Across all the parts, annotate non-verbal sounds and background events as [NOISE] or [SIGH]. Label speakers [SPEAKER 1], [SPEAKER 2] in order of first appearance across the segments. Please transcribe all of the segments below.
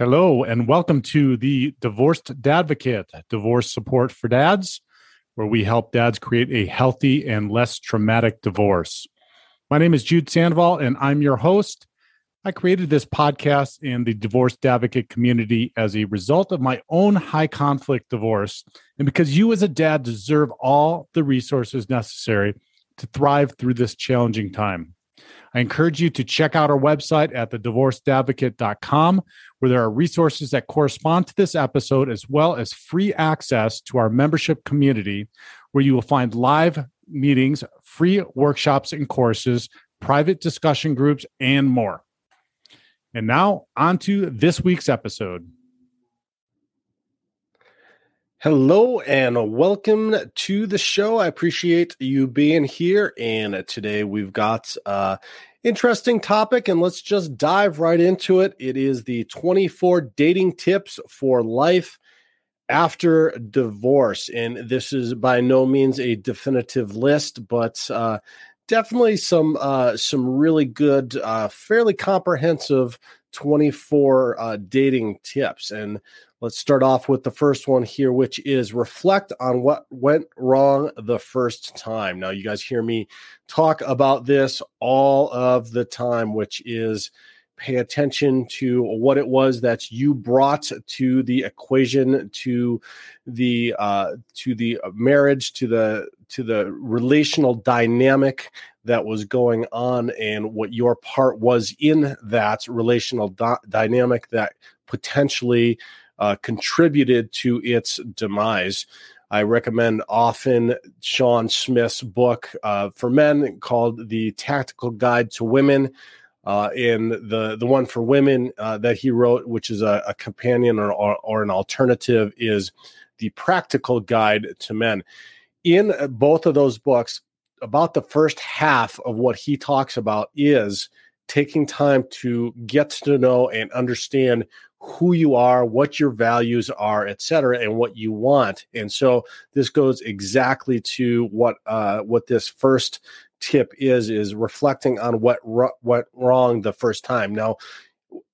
[SPEAKER 1] Hello, and welcome to the Divorced Dadvocate, divorce support for dads, where we help dads create a healthy and less traumatic divorce. My name is Jude Sandoval, and I'm your host. I created this podcast in the Divorced Dadvocate community as a result of my own high conflict divorce, and because you, as a dad, deserve all the resources necessary to thrive through this challenging time. I encourage you to check out our website at thedivorceddadvocate.com, where there are resources that correspond to this episode, as well as free access to our membership community, where you will find live meetings, free workshops and courses, private discussion groups, and more. And now, on to this week's episode.
[SPEAKER 2] Hello and welcome to the show. I appreciate you being here. And today we've got uh interesting topic and let's just dive right into it. It is the 24 dating tips for life after divorce. And this is by no means a definitive list, but uh definitely some uh some really good uh fairly comprehensive 24 uh dating tips and Let's start off with the first one here, which is reflect on what went wrong the first time. Now, you guys hear me talk about this all of the time, which is pay attention to what it was that you brought to the equation to the uh, to the marriage to the to the relational dynamic that was going on and what your part was in that relational di- dynamic that potentially uh, contributed to its demise. I recommend often Shawn Smith's book uh, for men called The Tactical Guide to Women. Uh, in the the one for women uh, that he wrote, which is a, a companion or, or, or, an alternative, is the Practical Guide to Men. In both of those books, about the first half of what he talks about is taking time to get to know and understand who you are, what your values are, et cetera, and what you want. And so this goes exactly to what uh, what this first tip is is reflecting on what what went wrong the first time. Now,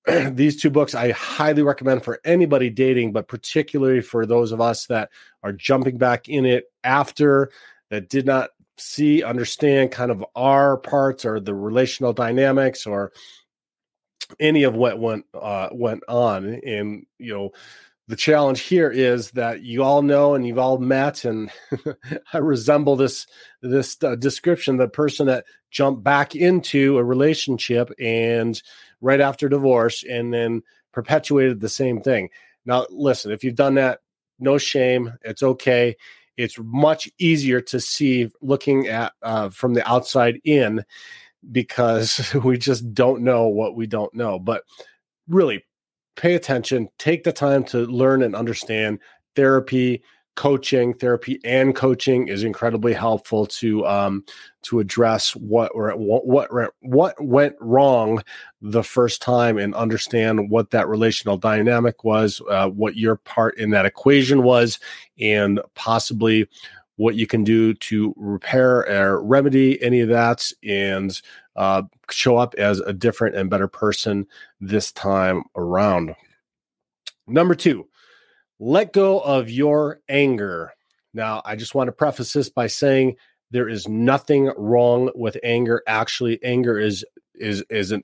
[SPEAKER 2] [CLEARS THROAT] these two books I highly recommend for anybody dating, but particularly for those of us that are jumping back in it after that did not see understand kind of our parts or the relational dynamics or any of what went uh, went on. And you know, the challenge here is that you all know and you've all met, and [LAUGHS] I resemble this this uh, description: the person that jumped back into a relationship and right after divorce, and then perpetuated the same thing. Now, listen, if you've done that, no shame. It's okay. It's much easier to see looking at uh, from the outside in because [LAUGHS] we just don't know what we don't know. But really, pay attention, take the time to learn and understand therapy, coaching, therapy and coaching is incredibly helpful to um, to address what what what what went wrong the first time and understand what that relational dynamic was, uh, what your part in that equation was, and possibly what you can do to repair or remedy any of that and uh, show up as a different and better person this time around. Number two, let go of your anger. Now, I just want to preface this by saying there is nothing wrong with anger. Actually, anger is is is an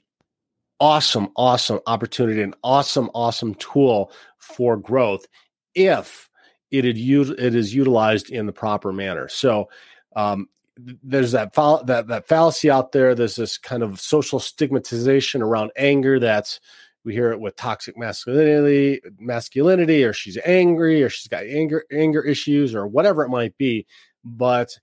[SPEAKER 2] awesome, awesome opportunity, an awesome, awesome tool for growth if it, it is utilized in the proper manner. So um, there's that that that fallacy out there. There's this kind of social stigmatization around anger. That's we hear it with toxic masculinity, masculinity, or she's angry, or she's got anger anger issues, or whatever it might be. But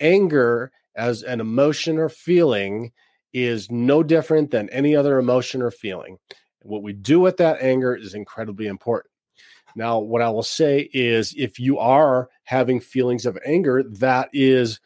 [SPEAKER 2] anger as an emotion or feeling is no different than any other emotion or feeling. What we do with that anger is incredibly important. Now, what I will say is if you are having feelings of anger, that is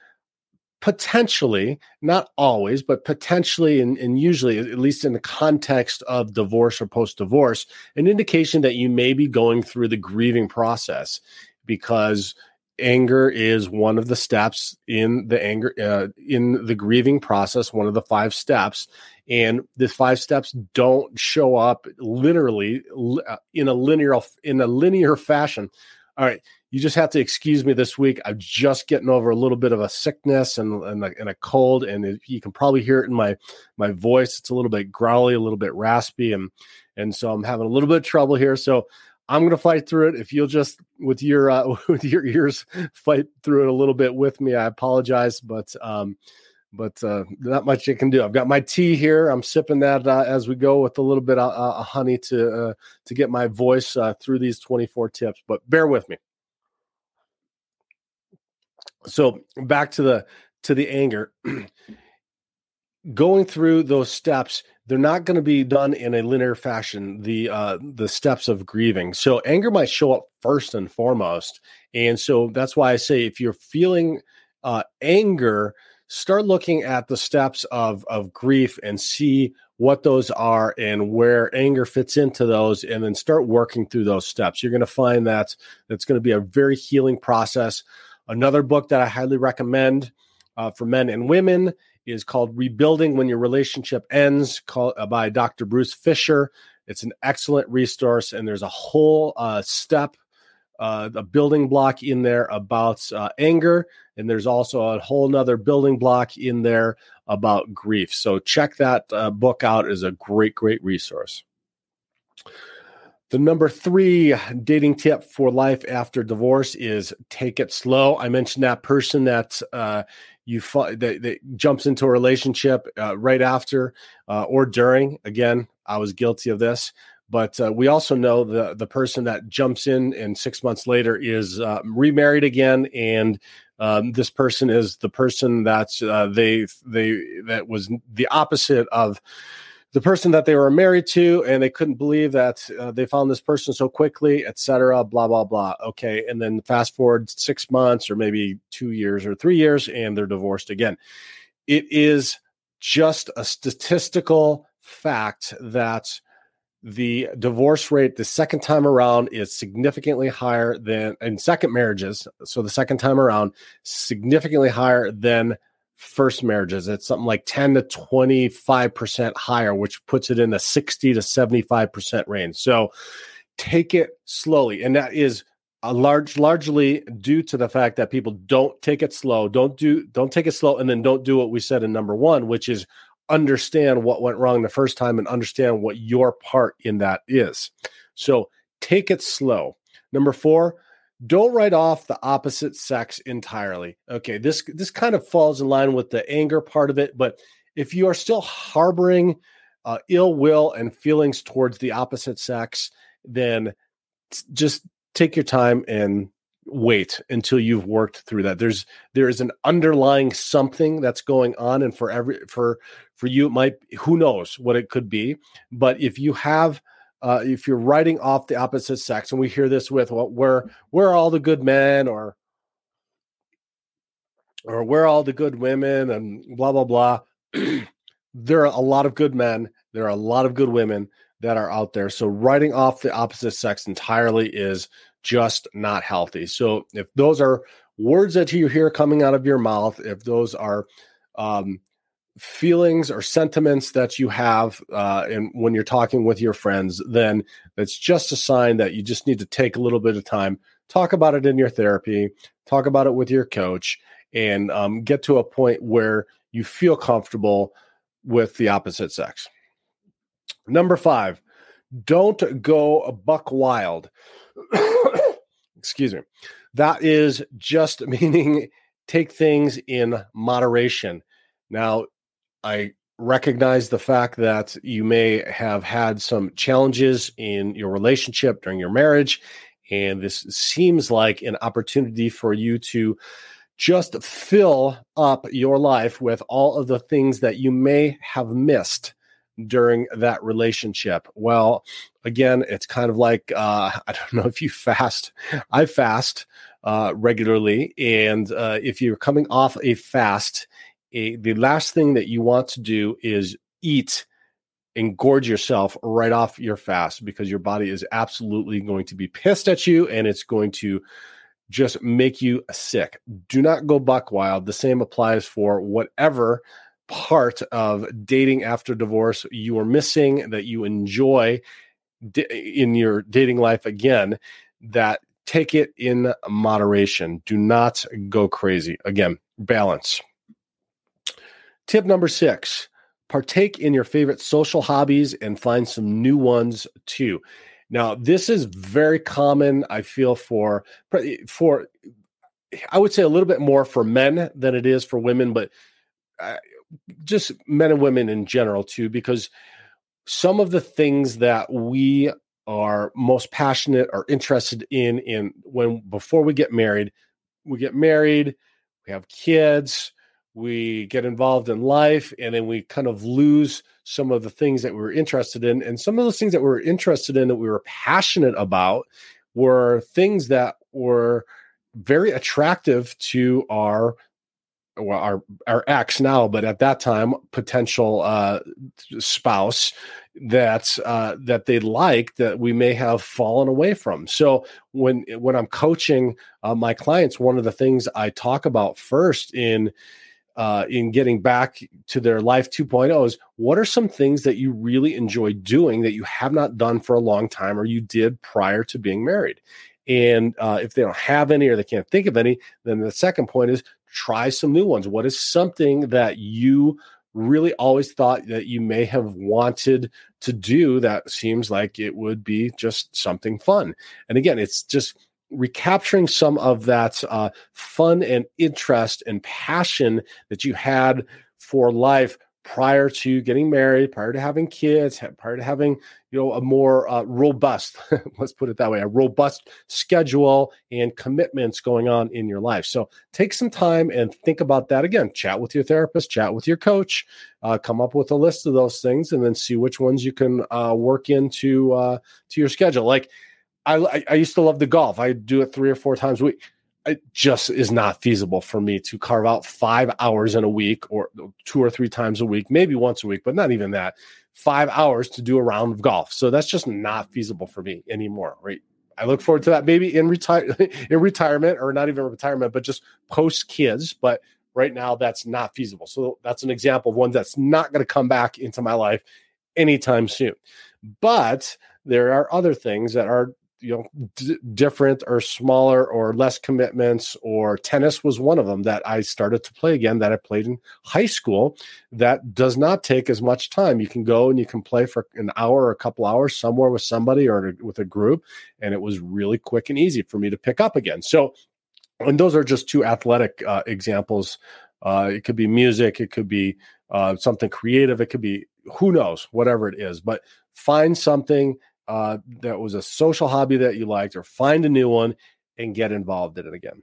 [SPEAKER 2] potentially, not always, but potentially, and, and usually, at least in the context of divorce or post divorce, an indication that you may be going through the grieving process because anger is one of the steps in the anger uh, in the grieving process one of the five steps. And the five steps don't show up literally uh, in a linear in a linear fashion. All right you just have to excuse me this week. I'm just getting over a little bit of a sickness and, and, a, and a cold and it, you can probably hear it in my my voice. It's a little bit growly a little bit raspy and and so i'm having a little bit of trouble here. So I'm going to fight through it. If you'll just with your uh, [LAUGHS] with your ears fight through it a little bit with me, I apologize, but um, but uh, not much you can do. I've got my tea here. I'm sipping that uh, as we go with a little bit of uh, honey to uh, to get my voice uh, through these 24 tips. But bear with me. So back to the to the anger. [CLEARS THROAT] Going through those steps, they're not going to be done in a linear fashion. The uh, the steps of grieving. So anger might show up first and foremost, and so that's why I say if you're feeling uh, anger start looking at the steps of of grief and see what those are and where anger fits into those and then start working through those steps you're going to find that that's going to be a very healing process another book that i highly recommend uh, for men and women is called rebuilding when your relationship ends called, uh, by dr bruce fisher it's an excellent resource and there's a whole uh, step uh, a building block in there about uh, anger, and there's also a whole nother building block in there about grief. So check that uh, book out is a great, great resource. The number three dating tip for life after divorce is take it slow. I mentioned that person that uh, you that, that, jumps into a relationship uh, right after uh, or during. Again, I was guilty of this. But uh, we also know the the person that jumps in and six months later is uh, remarried again, and um, this person is the person that uh, they they that was the opposite of the person that they were married to, and they couldn't believe that uh, they found this person so quickly, etc. Blah blah blah. Okay, and then fast forward six months or maybe two years or three years, and they're divorced again. It is just a statistical fact that the divorce rate the second time around is significantly higher than in second marriages. So the second time around, significantly higher than first marriages. It's something like 10 to 25% higher, which puts it in the 60 to 75% range. So take it slowly. And that is a large largely due to the fact that people don't take it slow don't do don't take it slow and then don't do what we said in number one which is understand what went wrong the first time and understand what your part in that is. So take it slow. Number four, don't write off the opposite sex entirely. Okay, this this kind of falls in line with the anger part of it, but if you are still harboring uh, ill will and feelings towards the opposite sex, then just take your time and wait until you've worked through that there's there is an underlying something that's going on and for every for for you it might who knows what it could be but if you have uh, if you're writing off the opposite sex and we hear this with well, where where are all the good men? or or where are all the good women? and blah blah blah. [CLEARS THROAT] There are a lot of good men there are a lot of good women that are out there. So writing off the opposite sex entirely is just not healthy. So if those are words that you hear coming out of your mouth, if those are um, feelings or sentiments that you have uh, and when you're talking with your friends, then it's just a sign that you just need to take a little bit of time, talk about it in your therapy, talk about it with your coach, and um, get to a point where you feel comfortable with the opposite sex. Number five, don't go buck wild. [COUGHS] excuse me. That is just [LAUGHS] meaning take things in moderation. Now, I recognize the fact that you may have had some challenges in your relationship during your marriage, and this seems like an opportunity for you to just fill up your life with all of the things that you may have missed during that relationship? Well, again, it's kind of like uh, [LAUGHS] I don't know if you fast. I fast uh, regularly, and uh, if you're coming off a fast, a, the last thing that you want to do is eat and gorge yourself right off your fast because your body is absolutely going to be pissed at you and it's going to just make you sick. Do not go buck wild. The same applies for whatever part of dating after divorce you are missing that you enjoy in your dating life again that take it in moderation do not go crazy again balance tip number 6 partake in your favorite social hobbies and find some new ones too. Now this is very common i feel for for i would say a little bit more for men than it is for women but uh, just men and women in general too because some of the things that we are most passionate or interested in in when before we get married we get married we have kids we get involved in life and then we kind of lose some of the things that we were interested in and some of those things that we were interested in that we were passionate about were things that were very attractive to our well, our our ex now, but at that time potential uh, spouse that uh, that they like that we may have fallen away from. So when when I'm coaching uh, my clients, one of the things I talk about first in uh, in getting back to their life 2.0 is what are some things that you really enjoy doing that you have not done for a long time or you did prior to being married and uh, if they don't have any or they can't think of any, then the second point is try some new ones. What is something that you really always thought that you may have wanted to do that seems like it would be just something fun? And again, it's just recapturing some of that uh, fun and interest and passion that you had for life prior to getting married, prior to having kids, prior to having you know a more uh, robust, [LAUGHS] let's put it that way, a robust schedule and commitments going on in your life. So take some time and think about that again. Chat with your therapist, chat with your coach, uh, come up with a list of those things, and then see which ones you can uh, work into uh, to your schedule. Like I, I used to love the golf. I do it three or four times a week it just is not feasible for me to carve out five hours in a week or two or three times a week, maybe once a week, but not even that. Five hours to do a round of golf. So that's just not feasible for me anymore. Right. I look forward to that maybe in retire [LAUGHS] in retirement or not even retirement, but just post kids. But right now that's not feasible. So that's an example of one that's not going to come back into my life anytime soon. But there are other things that are you know d- different or smaller or less commitments or tennis was one of them that i started to play again that i played in high school that does not take as much time. You can go and you can play for an hour or a couple hours somewhere with somebody or with a group and it was really quick and easy for me to pick up again. So and those are just two athletic uh, examples. Uh, it could be music it could be uh, something creative it could be who knows whatever it is but find something uh, that was a social hobby that you liked, or find a new one and get involved in it again.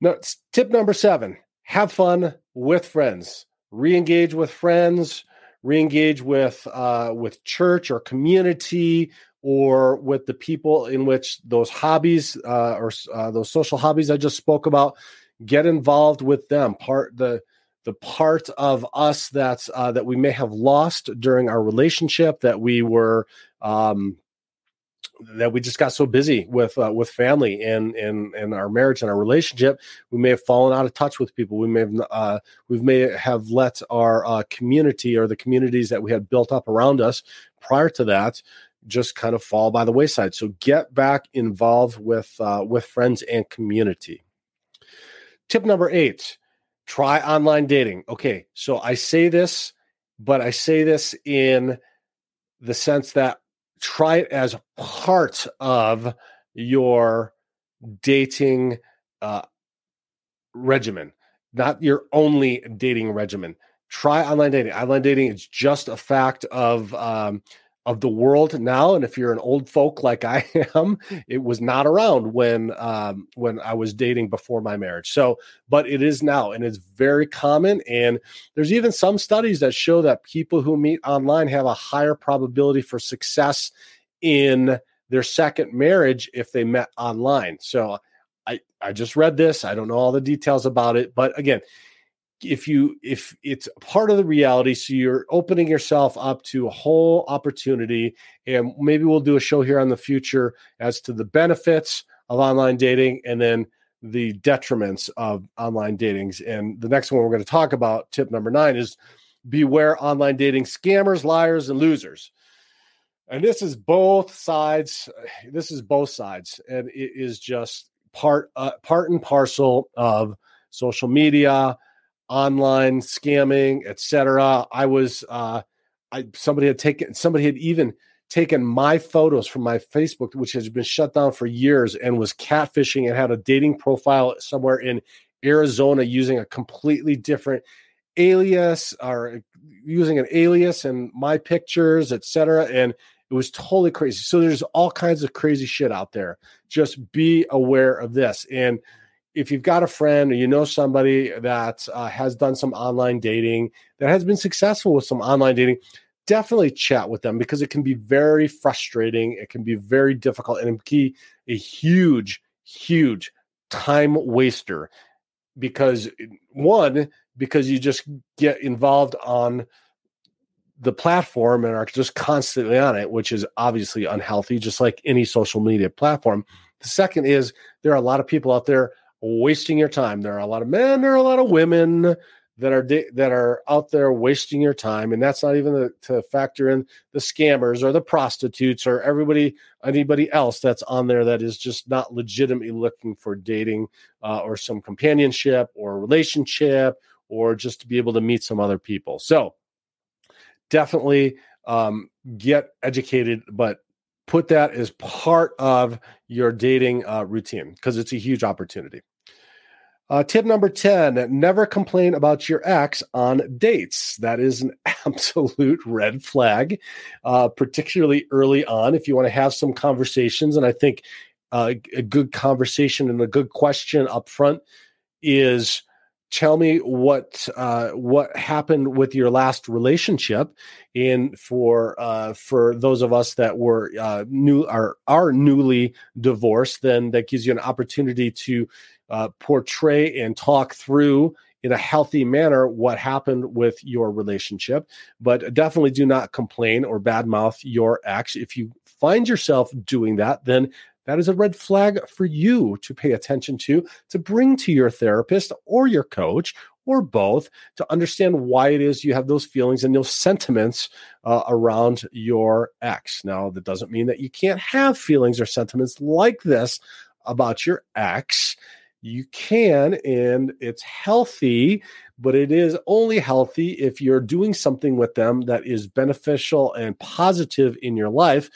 [SPEAKER 2] Now, tip number seven have fun with friends, re engage with friends, re engage with, uh, with church or community or with the people in which those hobbies uh, or uh, those social hobbies I just spoke about. Get involved with them. Part the the part of us that's uh, that we may have lost during our relationship that we were um, that we just got so busy with uh, with family and and and our marriage and our relationship we may have fallen out of touch with people. We may have uh, we may have let our uh, community or the communities that we had built up around us prior to that just kind of fall by the wayside. So get back involved with uh, with friends and community. Tip number eight try online dating. Okay, so I say this, but I say this in the sense that try it as part of your dating uh, regimen, not your only dating regimen. Try online dating. Online dating is just a fact of um, of the world now and if you're an old folk like i [LAUGHS] am it was not around when um, when i was dating before my marriage. So but it is now and it's very common and there's even some studies that show that people who meet online have a higher probability for success in their second marriage if they met online. So i i just read this i don't know all the details about it but again if you if it's part of the reality so you're opening yourself up to a whole opportunity and maybe we'll do a show here on the future as to the benefits of online dating and then the detriments of online datings. And the next one we're going to talk about, tip number nine, is beware online dating scammers, liars, and losers. And this is both sides. This is both sides, and it is just part uh, part and parcel of social media, online scamming, etc. I was uh, I somebody had taken somebody had even taken my photos from my Facebook, which has been shut down for years, and was catfishing and had a dating profile somewhere in Arizona using a completely different alias or using an alias and my pictures, etc. And it was totally crazy. So there's all kinds of crazy shit out there. Just be aware of this. And if you've got a friend or you know somebody that uh, has done some online dating that has been successful with some online dating, definitely chat with them because it can be very frustrating. It can be very difficult and be a huge, huge time waster because one, because you just get involved on the platform and are just constantly on it, which is obviously unhealthy, just like any social media platform. The second is there are a lot of people out there wasting your time. There are a lot of men, there are a lot of women that are that are out there wasting your time, and that's not even the, to factor in the scammers or the prostitutes or everybody anybody else that's on there that is just not legitimately looking for dating uh, or some companionship or relationship or just to be able to meet some other people. So definitely um, get educated, but put that as part of your dating uh, routine because it's a huge opportunity. Uh, tip number 10 never complain about your ex on dates. That is an [LAUGHS] absolute red flag, uh, particularly early on. If you want to have some conversations, and I think uh, a good conversation and a good question up front is tell me what uh, what happened with your last relationship and for uh, for those of us that were uh, new are are newly divorced then that gives you an opportunity to uh, portray and talk through in a healthy manner what happened with your relationship but definitely do not complain or badmouth your ex if you find yourself doing that then that is a red flag for you to pay attention to, to bring to your therapist or your coach or both to understand why it is you have those feelings and those sentiments uh, around your ex. Now, that doesn't mean that you can't have feelings or sentiments like this about your ex. You can, and it's healthy, but it is only healthy if you're doing something with them that is beneficial and positive in your life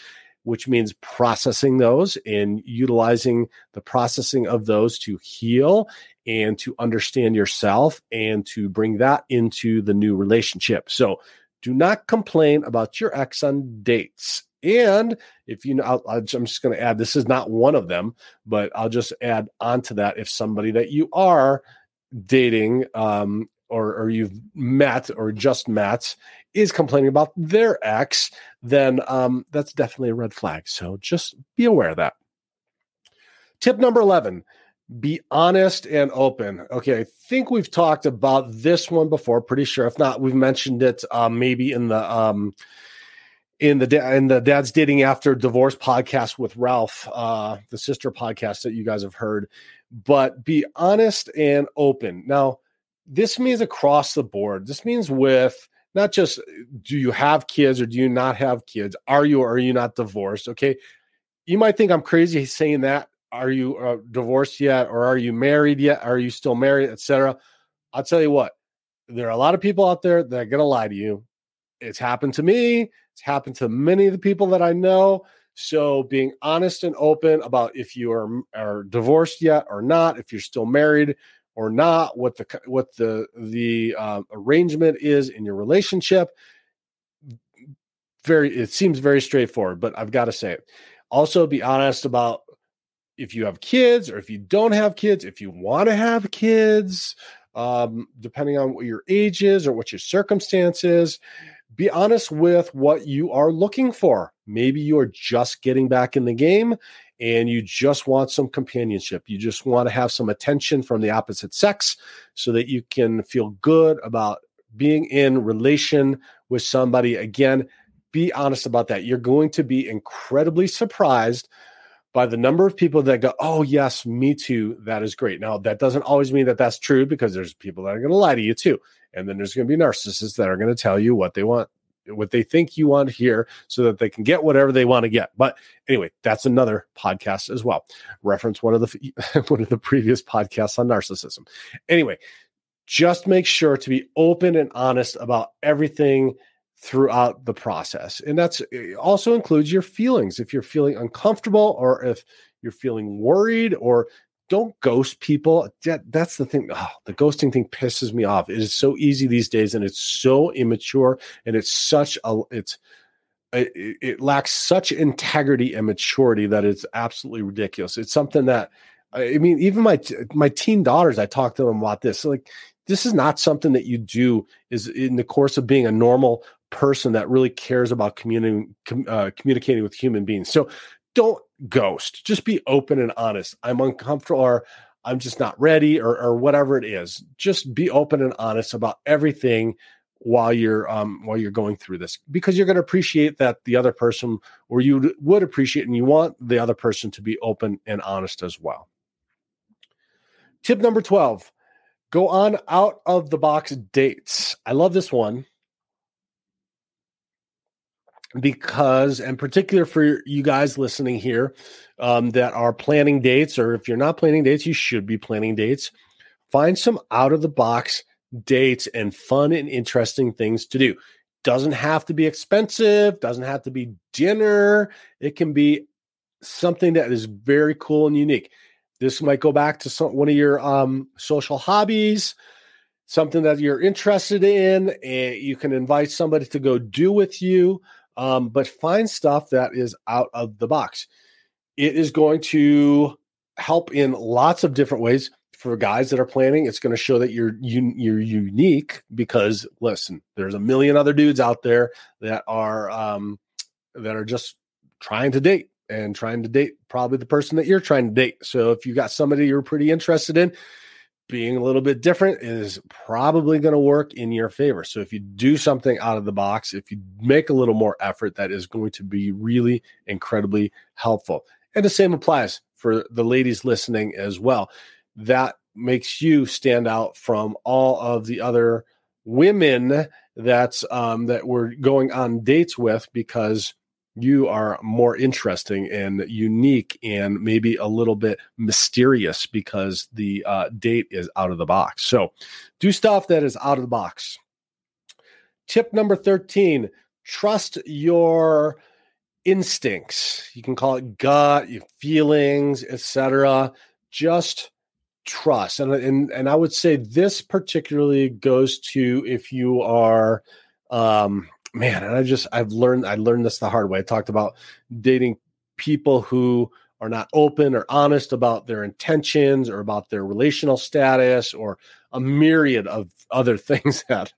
[SPEAKER 2] which means processing those and utilizing the processing of those to heal and to understand yourself and to bring that into the new relationship. So do not complain about your ex on dates. And if you know, i am just going to add this is not one of them, but I'll just add onto that if somebody that you are dating um, or, or you've met or just met is complaining about their ex, then um, that's definitely a red flag. So just be aware of that. Tip number 11 be honest and open. Okay, I think we've talked about this one before, pretty sure. If not, we've mentioned it um, maybe in the um, in the in the dad's dating after divorce podcast with Ralph, uh, the sister podcast that you guys have heard. But be honest and open. Now, this means across the board. This means with not just do you have kids or do you not have kids? Are you or are you not divorced? Okay. You might think I'm crazy saying that. Are you uh, divorced yet or are you married yet? Are you still married, etc.? I'll tell you what, there are a lot of people out there that are to lie to you. It's happened to me. It's happened to many of the people that I know. So being honest and open about if you are, are divorced yet or not, if you're still married, or not, what the what the the uh, arrangement is in your relationship. Very, it seems very straightforward, but I've got to say it. Also, be honest about if you have kids or if you don't have kids, if you want to have kids, um, depending on what your age is or what your circumstances. Be honest with what you are looking for. Maybe you are just getting back in the game and you just want some companionship. You just want to have some attention from the opposite sex so that you can feel good about being in relation with somebody. Again, be honest about that. You're going to be incredibly surprised by the number of people that go, "Oh yes, me too." That is great. Now that doesn't always mean that that's true because there's people that are going to lie to you too, and then there's going to be narcissists that are going to tell you what they want, what they think you want to hear, so that they can get whatever they want to get. But anyway, that's another podcast as well. Reference one of the [LAUGHS] one of the previous podcasts on narcissism. Anyway, just make sure to be open and honest about everything throughout the process. And that's eh, also includes your feelings. If you're feeling uncomfortable or if you're feeling worried or don't ghost people. That, that's the thing. Oh, the ghosting thing pisses me off. It is so easy these days and it's so immature and it's such a it's it, it lacks such integrity and maturity that it's absolutely ridiculous. It's something that I mean, even my my teen daughters, I talk to them about this. Like, this is not something that you do is in the course of being a normal person that really cares about communicating uh, communicating with human beings. So don't ghost. Just be open and honest. I'm uncomfortable or I'm just not ready or, or whatever it is. Just be open and honest about everything while you're um while you're going through this because you're going to appreciate that the other person or you would appreciate and you want the other person to be open and honest as well. Tip number 12 go on out of the box dates. I love this one because, and particular for you guys listening here um, that are planning dates, or if you're not planning dates, you should be planning dates. Find some out of the box dates and fun and interesting things to do. Doesn't have to be expensive, doesn't have to be dinner. It can be something that is very cool and unique. This might go back to some, one of your um, social hobbies, something that you're interested in. You can invite somebody to go do with you, um, but find stuff that is out of the box. It is going to help in lots of different ways for guys that are planning. It's going to show that you're you, you're unique because listen, there's a million other dudes out there that are um, that are just trying to date and trying to date probably the person that you're trying to date. So if you got somebody you're pretty interested in, being a little bit different is probably going to work in your favor. So if you do something out of the box, if you make a little more effort, that is going to be really incredibly helpful. And the same applies for the ladies listening as well. That makes you stand out from all of the other women that's um, that we're going on dates with because you are more interesting and unique and maybe a little bit mysterious because the uh, date is out of the box. So do stuff that is out of the box. Tip number 13 trust your instincts. You can call it gut, your feelings, etc. Just trust. And, and and I would say this particularly goes to if you are um man, and I just I've learned I learned this the hard way. I talked about dating people who are not open or honest about their intentions or about their relational status or a myriad of other [LAUGHS] things that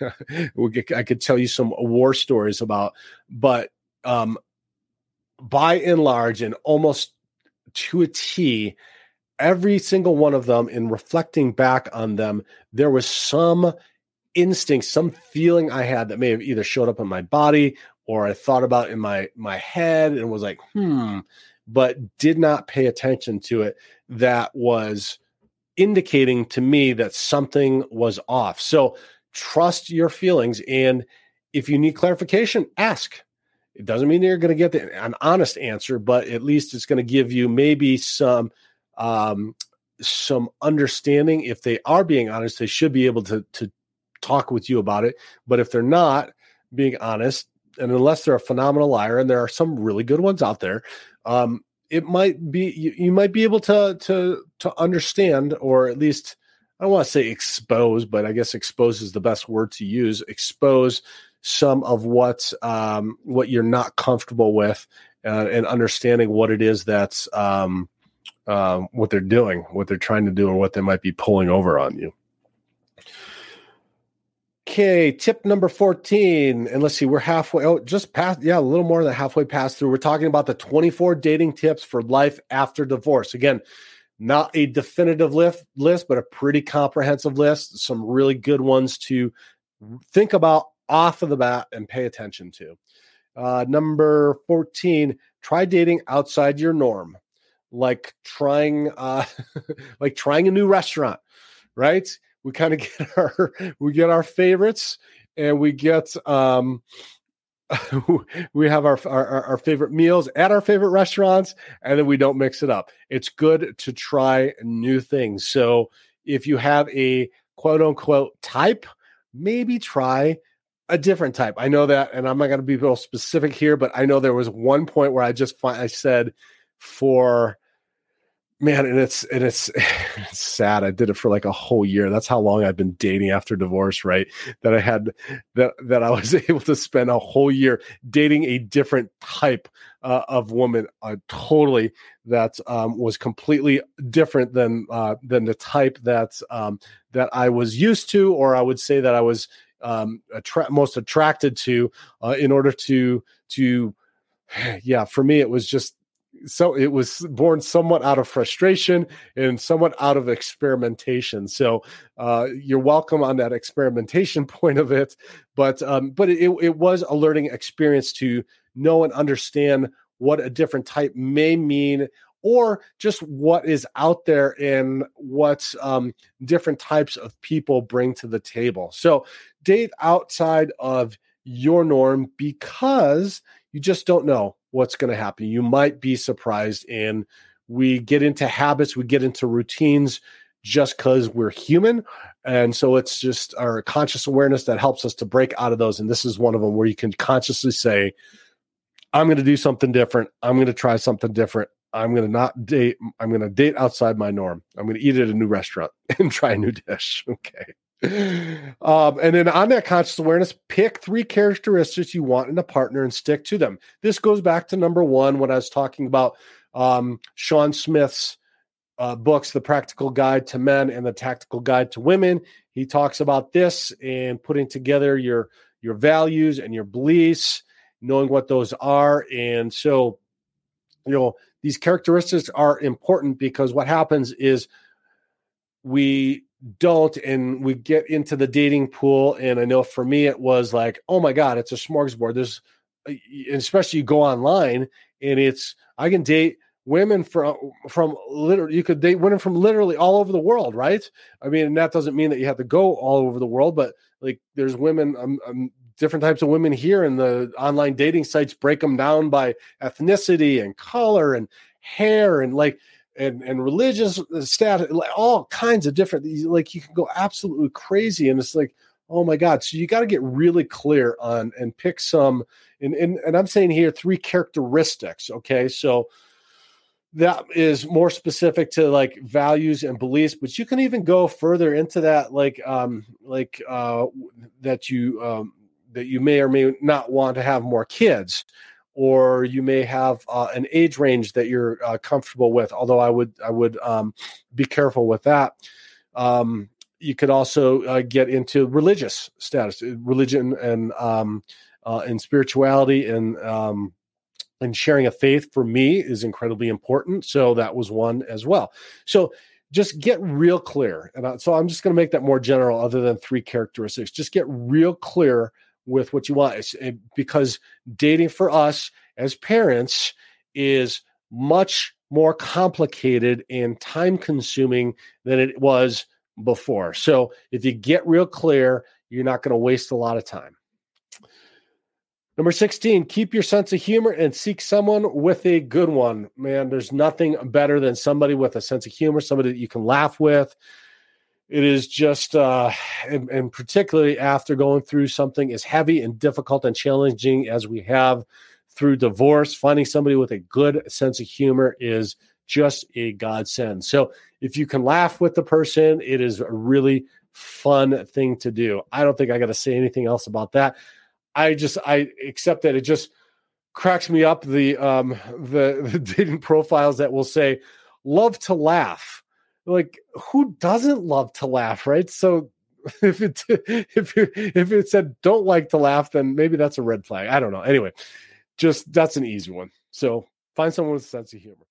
[SPEAKER 2] [LAUGHS] I could tell you some war stories about. But um, by and large, and almost to a T, every single one of them, in reflecting back on them, there was some instinct, some feeling I had that may have either showed up in my body or I thought about in my my head and was like, hmm, but did not pay attention to it. That was indicating to me that something was off. So trust your feelings. And if you need clarification, ask. It doesn't mean you're going to get the, an honest answer, but at least it's going to give you maybe some um, some understanding. If they are being honest, they should be able to to talk with you about it. But if they're not being honest, and unless they're a phenomenal liar, and there are some really good ones out there, um, it might be you, you might be able to to to understand, or at least I don't want to say expose, but I guess expose is the best word to use. Expose some of what um, what you're not comfortable with, uh, and understanding what it is that's um, um, what they're doing, what they're trying to do, or what they might be pulling over on you. Okay, tip number 14. And let's see, we're halfway, oh, just past, yeah, a little more than halfway past through. We're talking about the 24 dating tips for life after divorce. Again, not a definitive list, list, but a pretty comprehensive list. Some really good ones to think about off of the bat and pay attention to. Uh, number 14, try dating outside your norm, like trying uh [LAUGHS] like trying a new restaurant, right? We kind of [LAUGHS] get our we get our favorites and we get um [LAUGHS] we have our, our, our favorite meals at our favorite restaurants and then we don't mix it up. It's good to try new things. So if you have a quote unquote type maybe try a different type. I know that and i'm not going to be real specific here but i know there was one point where i just i said for man and it's and it's [LAUGHS] it's sad. I did it for like a whole year. That's how long i've been dating after divorce right? That i had that that i was [LAUGHS] able to spend a whole year dating a different type uh, of woman uh, totally that um, was completely different than uh, than the type that um, that i was used to or i would say that i was um, attra- most attracted to uh, in order to to [SIGHS] yeah for me it was just so it was born somewhat out of frustration and somewhat out of experimentation. So uh, you're welcome on that experimentation [LAUGHS] point of it, but um, but it, it was a learning experience to know and understand what a different type may mean or just what is out there and what um, different types of people bring to the table. So date outside of your norm because you just don't know what's going to happen. You might be surprised. And we get into habits, we get into routines just because we're human. And so it's just our conscious awareness that helps us to break out of those. And this is one of them where you can consciously say, I'm going to do something different. I'm going to try something different. I'm going to not date. I'm going to date outside my norm. I'm going to eat at a new restaurant [LAUGHS] and try a new dish. [LAUGHS] Okay. Um, and then on that conscious awareness, pick three characteristics you want in a partner and stick to them. This goes back to number one when I was talking about um, Shawn Smith's uh, books, The Practical Guide to Men and The Tactical Guide to Women. He talks about this and putting together your your values and your beliefs, knowing what those are, and so you know these characteristics are important because what happens is we don't and we get into the dating pool and i know for me it was like oh my god it's a smorgasbord. There's uh, especially you go online and it's i can date women from from literally you could date women from literally all over the world right? I mean and that doesn't mean that you have to go all over the world but like there's women um, um, different types of women here and the online dating sites break them down by ethnicity and color and hair and like and and religious status, all kinds of different. Like you can go absolutely crazy, and it's like, oh my god! So you got to get really clear on and pick some. And, and and I'm saying here three characteristics. Okay, so that is more specific to like values and beliefs but you can even go further into that like um like uh that you um that you may or may not want to have more kids or you may have uh, an age range that you're uh, comfortable with. Although I would I would um, be careful with that. Um, you could also uh, get into religious status, uh, religion, and um, uh, and spirituality, and um, and sharing a faith for me is incredibly important. So that was one as well. So just get real clear. And so I'm just going to make that more general, other than three characteristics. Just get real clear with what you want. It's, it, because dating for us as parents is much more complicated and time consuming than it was before. So if you get real clear, you're not going to waste a lot of time. Number 16, keep your sense of humor and seek someone with a good one. Man, there's nothing better than somebody with a sense of humor, somebody that you can laugh with, it is just uh and, and, particularly after going through something as heavy and difficult and challenging as we have through divorce finding somebody with a good sense of humor is just a godsend. So if you can laugh with the person it is a really fun thing to do. I don't think i got to say anything else about that. I just i accept that it just cracks me up the um the, [LAUGHS] the dating profiles that will say love to laugh like who doesn't love to laugh, right? So [LAUGHS] if it [LAUGHS] if if it said don't like to laugh, then maybe that's a red flag. I don't know. Anyway, just that's an easy one. So find someone with a sense of humor.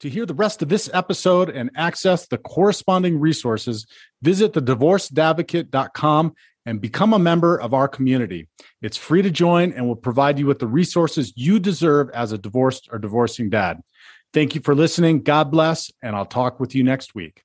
[SPEAKER 1] To hear the rest of this episode and access the corresponding resources, visit the divorceddadvocate.com
[SPEAKER 2] and become a member of our community. It's free to join and will provide you with the resources you deserve as a divorced or divorcing dad. Thank you for listening. God bless, and I'll talk with you next week.